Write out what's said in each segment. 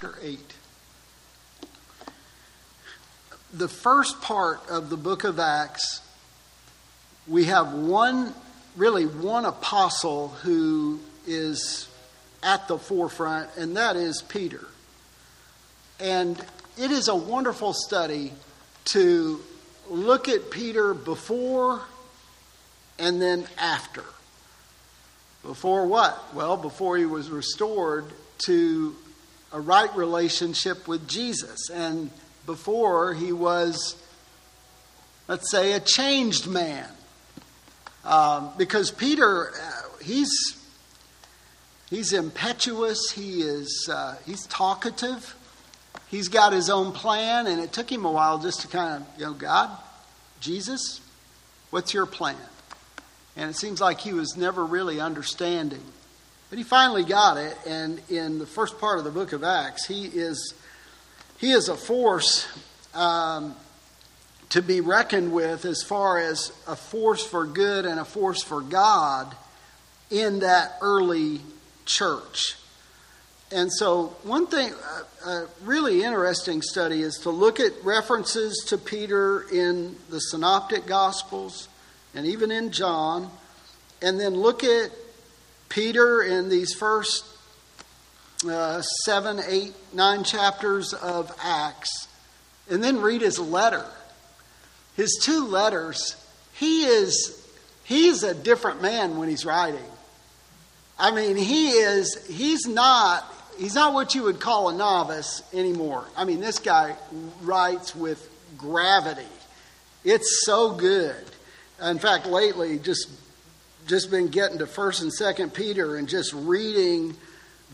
chapter 8. The first part of the book of Acts, we have one, really one apostle who is at the forefront, and that is Peter. And it is a wonderful study to look at Peter before and then after. Before what? Well, before he was restored to a right relationship with Jesus, and before he was, let's say, a changed man. Um, because Peter, uh, he's he's impetuous. He is uh, he's talkative. He's got his own plan, and it took him a while just to kind of, you know, God, Jesus, what's your plan? And it seems like he was never really understanding. But he finally got it, and in the first part of the book of Acts, he is, he is a force um, to be reckoned with as far as a force for good and a force for God in that early church. And so, one thing, a really interesting study is to look at references to Peter in the Synoptic Gospels and even in John, and then look at Peter in these first uh, seven, eight, nine chapters of Acts, and then read his letter. His two letters, he is he's a different man when he's writing. I mean, he is he's not he's not what you would call a novice anymore. I mean, this guy writes with gravity. It's so good. In fact, lately, just just been getting to First and Second Peter and just reading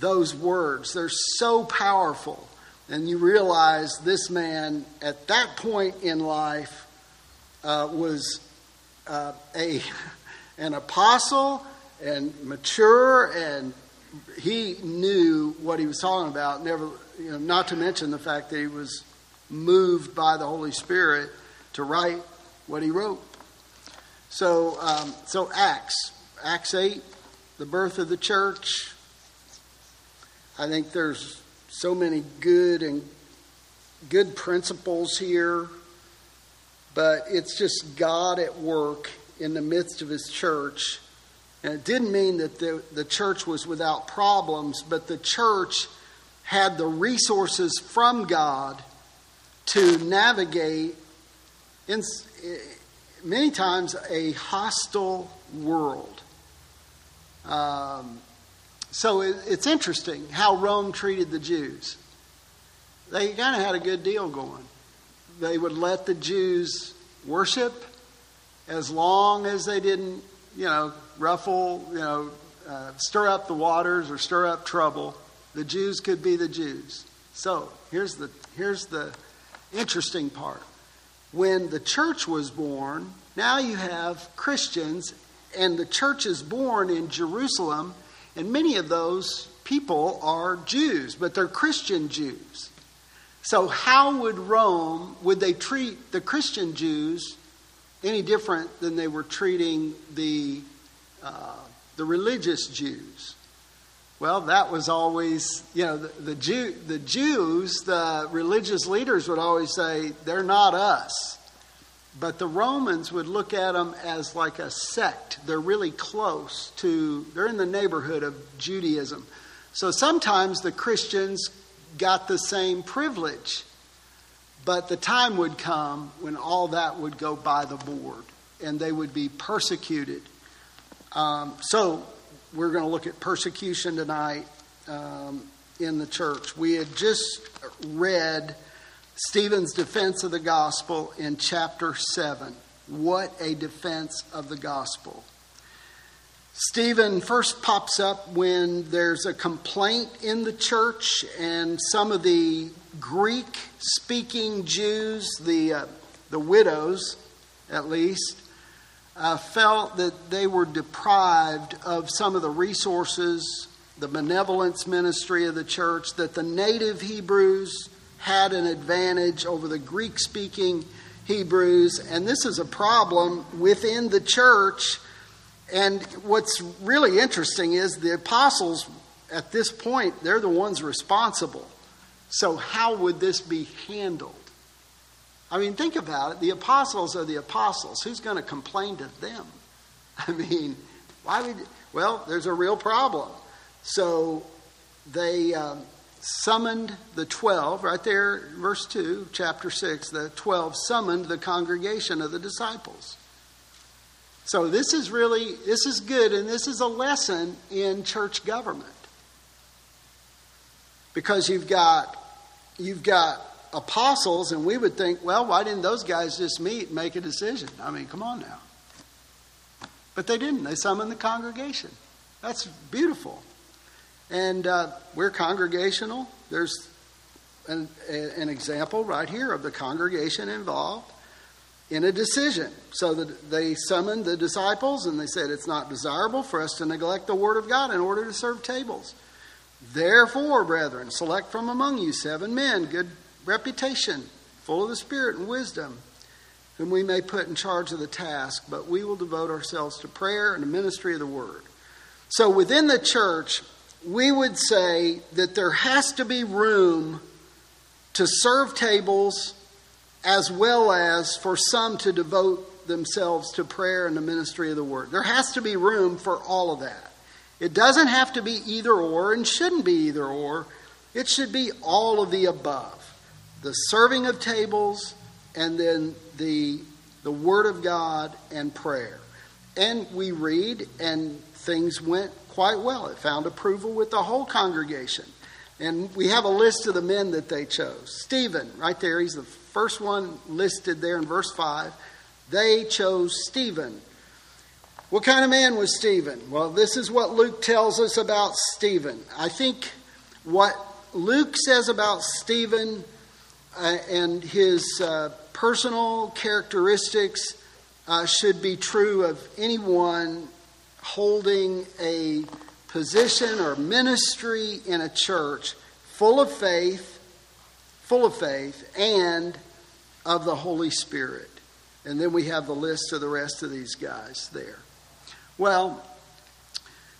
those words. They're so powerful, and you realize this man at that point in life uh, was uh, a an apostle and mature, and he knew what he was talking about. Never, you know, not to mention the fact that he was moved by the Holy Spirit to write what he wrote. So, um, so Acts, Acts 8, the birth of the church. I think there's so many good and good principles here, but it's just God at work in the midst of his church. And it didn't mean that the, the church was without problems, but the church had the resources from God to navigate in, many times a hostile world. Um, so it, it's interesting how Rome treated the Jews. They kind of had a good deal going. They would let the Jews worship as long as they didn't, you know, ruffle, you know, uh, stir up the waters or stir up trouble. The Jews could be the Jews. So here's the here's the interesting part when the church was born, now you have Christians, and the church is born in Jerusalem, and many of those people are Jews, but they're Christian Jews. So, how would Rome, would they treat the Christian Jews any different than they were treating the, uh, the religious Jews? Well, that was always, you know, the, the, Jew, the Jews, the religious leaders would always say, they're not us. But the Romans would look at them as like a sect. They're really close to, they're in the neighborhood of Judaism. So sometimes the Christians got the same privilege. But the time would come when all that would go by the board and they would be persecuted. Um, so we're going to look at persecution tonight um, in the church. We had just read Stephen's defense of the gospel in chapter 7. What a defense of the gospel. Stephen first pops up when there's a complaint in the church, and some of the Greek speaking Jews, the, uh, the widows at least, uh, felt that they were deprived of some of the resources, the benevolence ministry of the church, that the native Hebrews had an advantage over the Greek speaking Hebrews. And this is a problem within the church. And what's really interesting is the apostles, at this point, they're the ones responsible So, how would this be handled? I mean, think about it. The apostles are the apostles. Who's going to complain to them? I mean, why would. Well, there's a real problem. So, they um, summoned the 12, right there, verse 2, chapter 6. The 12 summoned the congregation of the disciples. So, this is really, this is good, and this is a lesson in church government. Because you've got, you've got apostles, and we would think, well, why didn't those guys just meet and make a decision? I mean, come on now. But they didn't. They summoned the congregation. That's beautiful. And uh, we're congregational. There's an, an example right here of the congregation involved in a decision. So that they summoned the disciples and they said, It's not desirable for us to neglect the word of God in order to serve tables. Therefore, brethren, select from among you seven men, good reputation, full of the Spirit and wisdom, whom we may put in charge of the task, but we will devote ourselves to prayer and the ministry of the word. So within the church, we would say that there has to be room to serve tables as well as for some to devote themselves to prayer and the ministry of the word. There has to be room for all of that. It doesn't have to be either or and shouldn't be either or. It should be all of the above the serving of tables and then the, the Word of God and prayer. And we read, and things went quite well. It found approval with the whole congregation. And we have a list of the men that they chose. Stephen, right there, he's the first one listed there in verse 5. They chose Stephen. What kind of man was Stephen? Well, this is what Luke tells us about Stephen. I think what Luke says about Stephen and his uh, personal characteristics uh, should be true of anyone holding a position or ministry in a church full of faith, full of faith, and of the Holy Spirit. And then we have the list of the rest of these guys there. Well,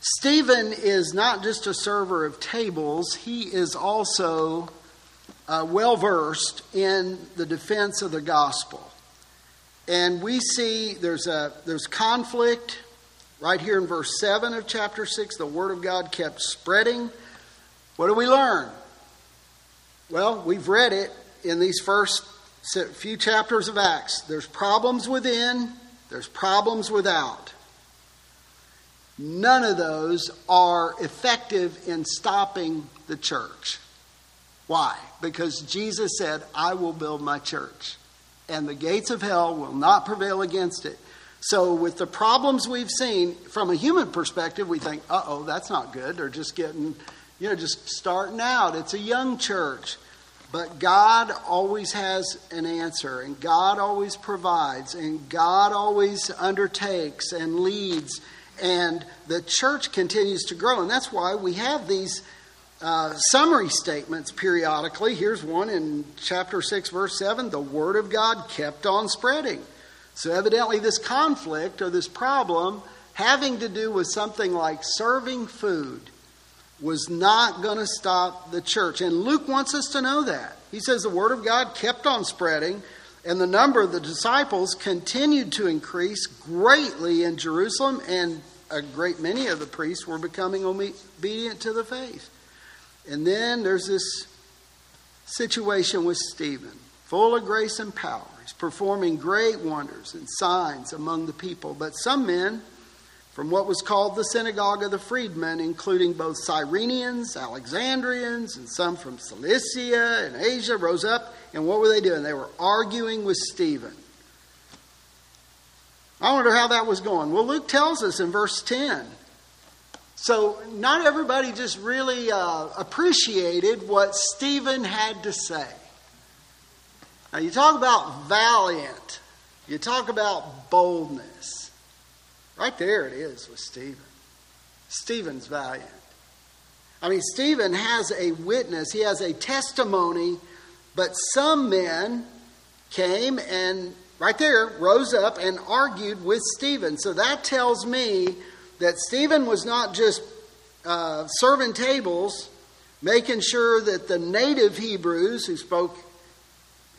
Stephen is not just a server of tables, he is also uh, well versed in the defense of the gospel. And we see there's, a, there's conflict Right here in verse 7 of chapter 6, the Word of God kept spreading. What do we learn? Well, we've read it in these first few chapters of Acts. There's problems within, there's problems without. None of those are effective in stopping the church. Why? Because Jesus said, I will build my church, and the gates of hell will not prevail against it. So, with the problems we've seen from a human perspective, we think, uh oh, that's not good. They're just getting, you know, just starting out. It's a young church. But God always has an answer, and God always provides, and God always undertakes and leads, and the church continues to grow. And that's why we have these uh, summary statements periodically. Here's one in chapter 6, verse 7 the Word of God kept on spreading. So, evidently, this conflict or this problem having to do with something like serving food was not going to stop the church. And Luke wants us to know that. He says the Word of God kept on spreading, and the number of the disciples continued to increase greatly in Jerusalem, and a great many of the priests were becoming obedient to the faith. And then there's this situation with Stephen, full of grace and power He's performing great wonders and signs among the people. But some men from what was called the synagogue of the freedmen, including both Cyrenians, Alexandrians, and some from Cilicia and Asia, rose up. And what were they doing? They were arguing with Stephen. I wonder how that was going. Well, Luke tells us in verse 10. So, not everybody just really uh, appreciated what Stephen had to say. Now, you talk about valiant, you talk about boldness. Right there it is with Stephen. Stephen's valiant. I mean, Stephen has a witness, he has a testimony, but some men came and right there rose up and argued with Stephen. So that tells me that Stephen was not just uh, serving tables making sure that the native Hebrews who spoke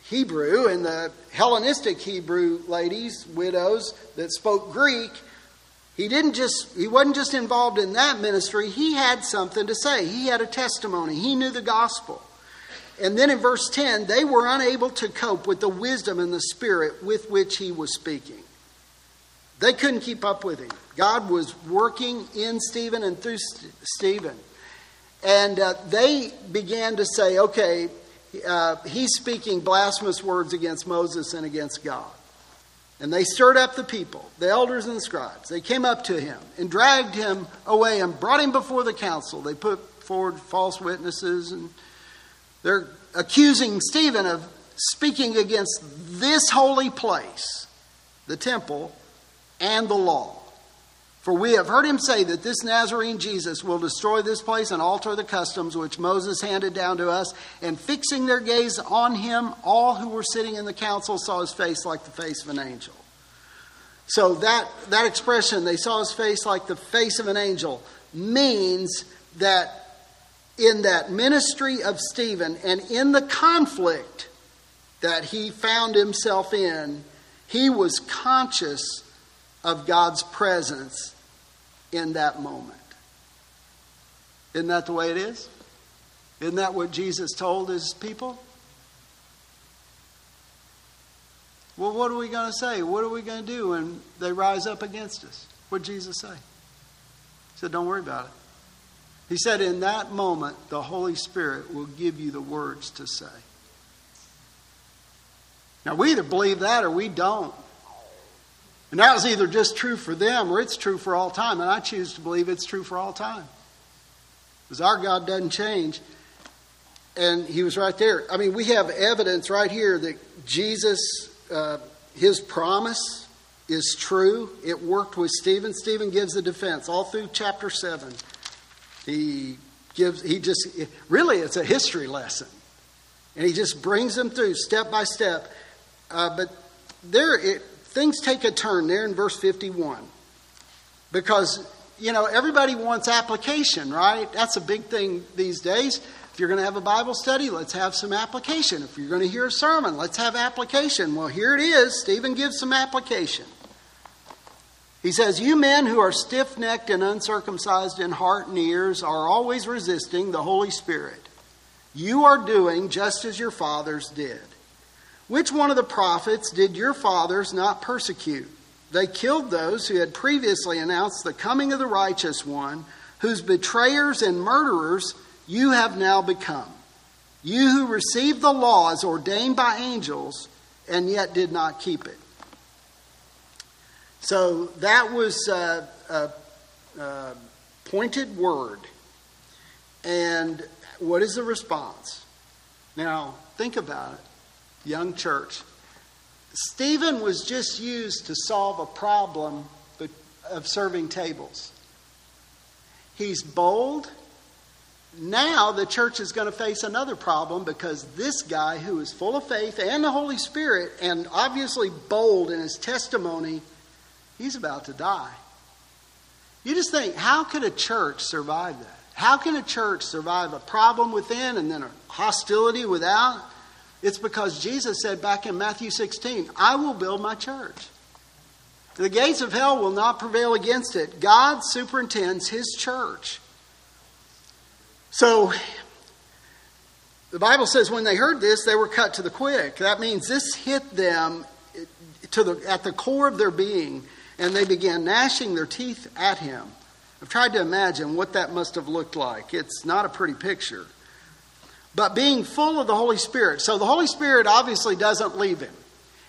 Hebrew and the Hellenistic Hebrew ladies, widows that spoke Greek, he didn't just he wasn't just involved in that ministry, he had something to say. He had a testimony. He knew the gospel. And then in verse 10, they were unable to cope with the wisdom and the spirit with which he was speaking. They couldn't keep up with him. God was working in Stephen and through Stephen. And uh, they began to say, okay, uh, he's speaking blasphemous words against Moses and against God. And they stirred up the people, the elders and the scribes. They came up to him and dragged him away and brought him before the council. They put forward false witnesses and they're accusing Stephen of speaking against this holy place, the temple, and the law. For we have heard him say that this Nazarene Jesus will destroy this place and alter the customs which Moses handed down to us. And fixing their gaze on him, all who were sitting in the council saw his face like the face of an angel. So that, that expression, they saw his face like the face of an angel, means that in that ministry of Stephen and in the conflict that he found himself in, he was conscious of God's presence in that moment. Isn't that the way it is? Isn't that what Jesus told his people? Well, what are we going to say? What are we going to do when they rise up against us? What did Jesus say? He said, Don't worry about it. He said, In that moment, the Holy Spirit will give you the words to say. Now, we either believe that or we don't. And that was either just true for them or it's true for all time. And I choose to believe it's true for all time. Because our God doesn't change. And he was right there. I mean, we have evidence right here that Jesus, uh, his promise is true. It worked with Stephen. Stephen gives the defense all through chapter 7. He gives, he just, really, it's a history lesson. And he just brings them through step by step. Uh, but there, it, things take a turn there in verse 51. Because, you know, everybody wants application, right? That's a big thing these days. If you're going to have a Bible study, let's have some application. If you're going to hear a sermon, let's have application. Well, here it is. Stephen gives some application. He says, You men who are stiff necked and uncircumcised in heart and ears are always resisting the Holy Spirit. You are doing just as your fathers did. Which one of the prophets did your fathers not persecute? They killed those who had previously announced the coming of the righteous one, whose betrayers and murderers you have now become. You who received the laws ordained by angels and yet did not keep it. So that was a, a, a pointed word. And what is the response? Now, think about it young church. Stephen was just used to solve a problem of serving tables. He's bold. Now the church is going to face another problem because this guy, who is full of faith and the Holy Spirit and obviously bold in his testimony, he's about to die. You just think, how could a church survive that? How can a church survive a problem within and then a hostility without? It's because Jesus said back in Matthew 16, I will build my church. The gates of hell will not prevail against it. God superintends his church. So, the Bible says when they heard this, they were cut to the quick. That means this hit them to the, at the core of their being, and they began gnashing their teeth at him. I've tried to imagine what that must have looked like. It's not a pretty picture but being full of the Holy Spirit. So the Holy Spirit obviously doesn't leave him.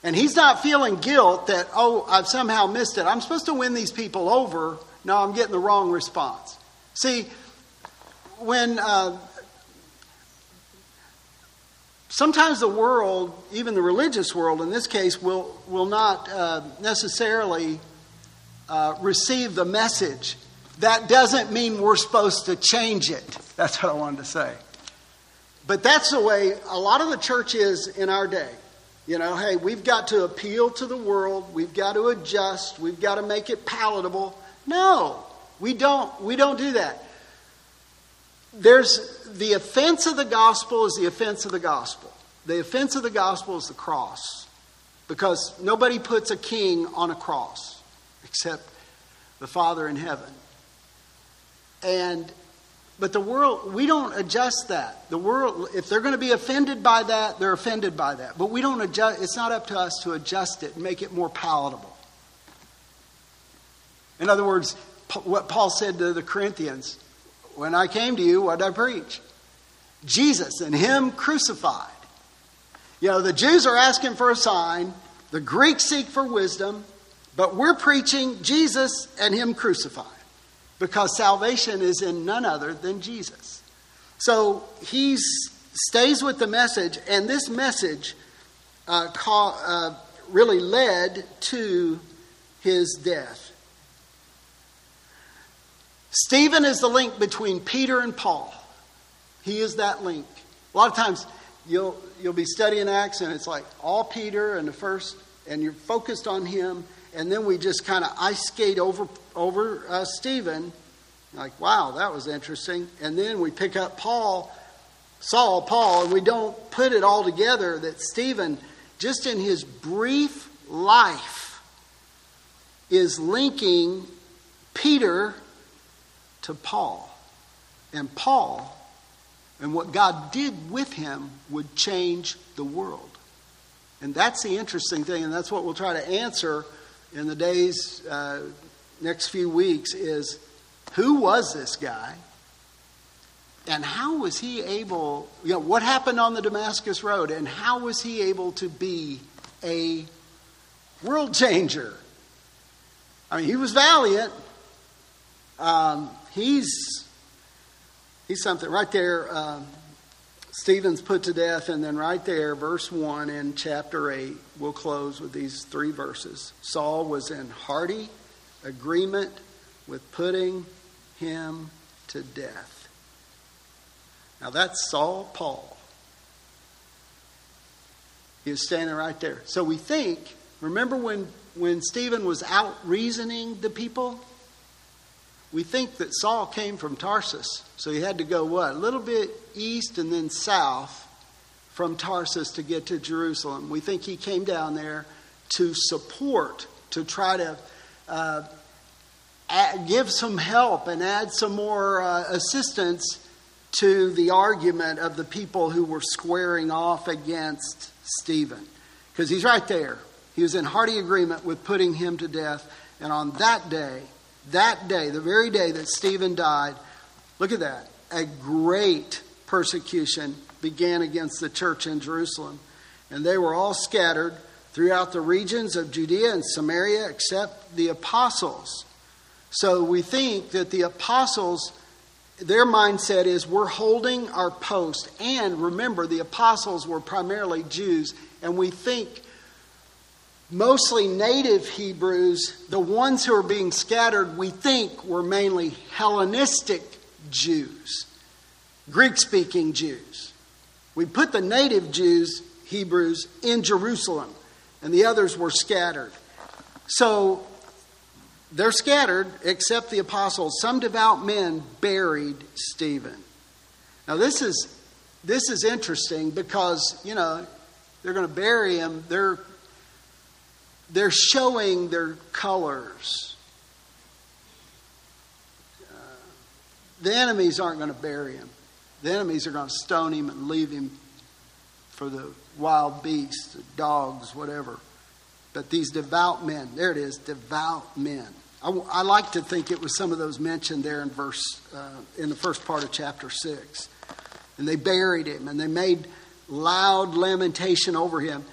And he's not feeling guilt that, oh, I've somehow missed it. I'm supposed to win these people over. No, I'm getting the wrong response. See, when uh, sometimes the world, even the religious world in this case, will, will not uh, necessarily uh, receive the message. That doesn't mean we're supposed to change it. That's what I wanted to say. But that's the way a lot of the church is in our day. You know, hey, we've got to appeal to the world, we've got to adjust, we've got to make it palatable. No, we don't we don't do that. there's the offense of the gospel is the offense of the gospel. The offense of the gospel is the cross. Because nobody puts a king on a cross except the Father in heaven. And but the world, we don't adjust that. The world, if they're going to be offended by that, they're offended by that. But we don't adjust, it's not up to us to adjust it and make it more palatable. In other words, what Paul said to the Corinthians when I came to you, what did I preach? Jesus and Him crucified. You know, the Jews are asking for a sign, the Greeks seek for wisdom, but we're preaching Jesus and Him crucified because salvation is in none other than Jesus. So he stays with the message, and this message uh, uh, really led to his death. Stephen is the link between Peter and Paul. He is that link. A lot of times you'll, you'll be studying Acts, and it's like all Peter and the first, and you're focused on him and then we just kind of ice skate over over uh, Stephen, like wow, that was interesting. And then we pick up Paul, Saul, Paul, and we don't put it all together that Stephen, just in his brief life, is linking Peter to Paul, and Paul, and what God did with him would change the world. And that's the interesting thing, and that's what we'll try to answer in the days, uh, next few weeks, is who was this guy? And how was he able, you know, what happened on the Damascus Road? And how was he able to be a world changer? I mean, he was valiant. Um, he's he's something right there. Um, Stephen's put to death, and then right there, verse 1 in chapter 8, we'll close with these three verses. Saul was in hearty agreement with putting him to death. Now that's Saul Paul. He was standing right there. So we think, remember when, when Stephen was out reasoning the people? We think that Saul came from Tarsus, so he had to go what? A little bit east and then south from Tarsus to get to Jerusalem. We think he came down there to support, to try to uh, add, give some help and add some more uh, assistance to the argument of the people who were squaring off against Stephen. Because he's right there. He was in hearty agreement with putting him to death. And on that day, that day, the very day that Stephen died, look at that, a great persecution began against the church in Jerusalem. And they were all scattered throughout the regions of Judea and Samaria except the apostles. So we think that the apostles, their mindset is we're holding our post. And remember, the apostles were primarily Jews. And we think mostly native Hebrews, the ones who are being scattered, we think were mainly Hellenistic Jews, Greek speaking Jews. We put the native Jews, Hebrews, in Jerusalem, and the others were scattered. So they're scattered, except the apostles. Some devout men buried Stephen. Now, this is, this is interesting because, you know, they're going to bury him. They're they're showing their colors. Uh, the enemies aren't going to bury him. The enemies are going to stone him and leave him for the wild beasts, the dogs, whatever. But these devout men, there it is, devout men. I, I like to think it was some of those mentioned there in verse uh, in the first part of chapter six, and they buried him and they made loud lamentation over him.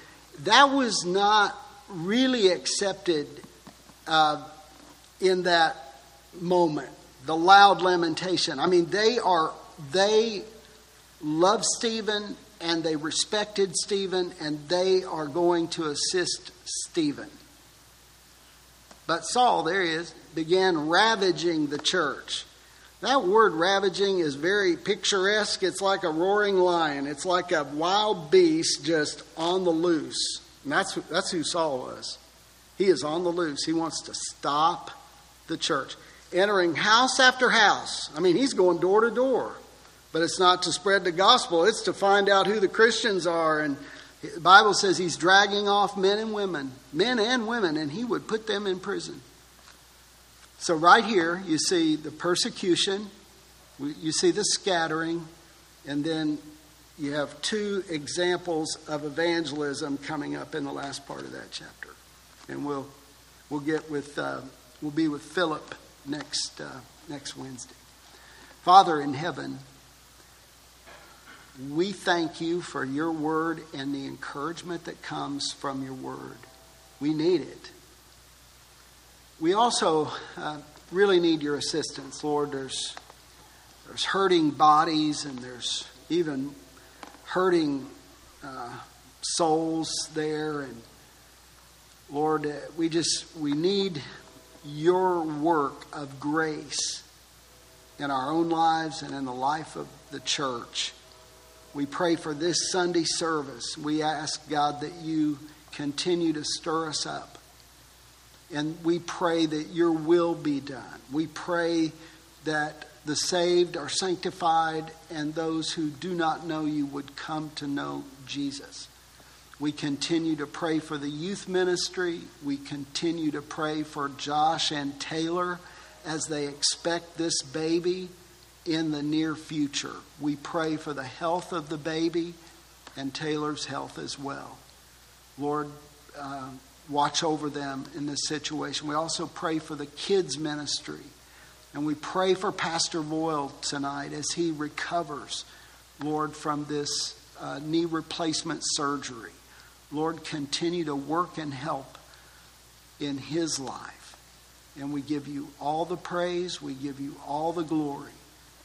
That was not really accepted uh, in that moment. The loud lamentation. I mean, they are they love Stephen and they respected Stephen and they are going to assist Stephen. But Saul, there he is, began ravaging the church. That word ravaging is very picturesque. It's like a roaring lion, it's like a wild beast just on the loose. And that's, that's who Saul was. He is on the loose. He wants to stop the church. Entering house after house. I mean, he's going door to door. But it's not to spread the gospel, it's to find out who the Christians are. And the Bible says he's dragging off men and women, men and women, and he would put them in prison. So, right here, you see the persecution, you see the scattering, and then you have two examples of evangelism coming up in the last part of that chapter. And we'll, we'll get with, uh, we'll be with Philip next, uh, next Wednesday. Father in heaven, we thank you for your word and the encouragement that comes from your word. We need it. We also uh, really need your assistance, Lord. There's, there's hurting bodies and there's even hurting uh, souls there. And Lord, uh, we just, we need your work of grace in our own lives and in the life of the church. We pray for this Sunday service. We ask, God, that you continue to stir us up. And we pray that your will be done. We pray that the saved are sanctified and those who do not know you would come to know Jesus. We continue to pray for the youth ministry. We continue to pray for Josh and Taylor as they expect this baby in the near future. We pray for the health of the baby and Taylor's health as well. Lord, uh, watch over them in this situation. We also pray for the kids' ministry. And we pray for Pastor Boyle tonight as he recovers, Lord, from this uh, knee replacement surgery. Lord, continue to work and help in his life. And we give you all the praise, we give you all the glory.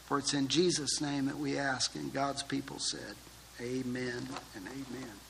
For it's in Jesus' name that we ask, and God's people said, Amen and amen.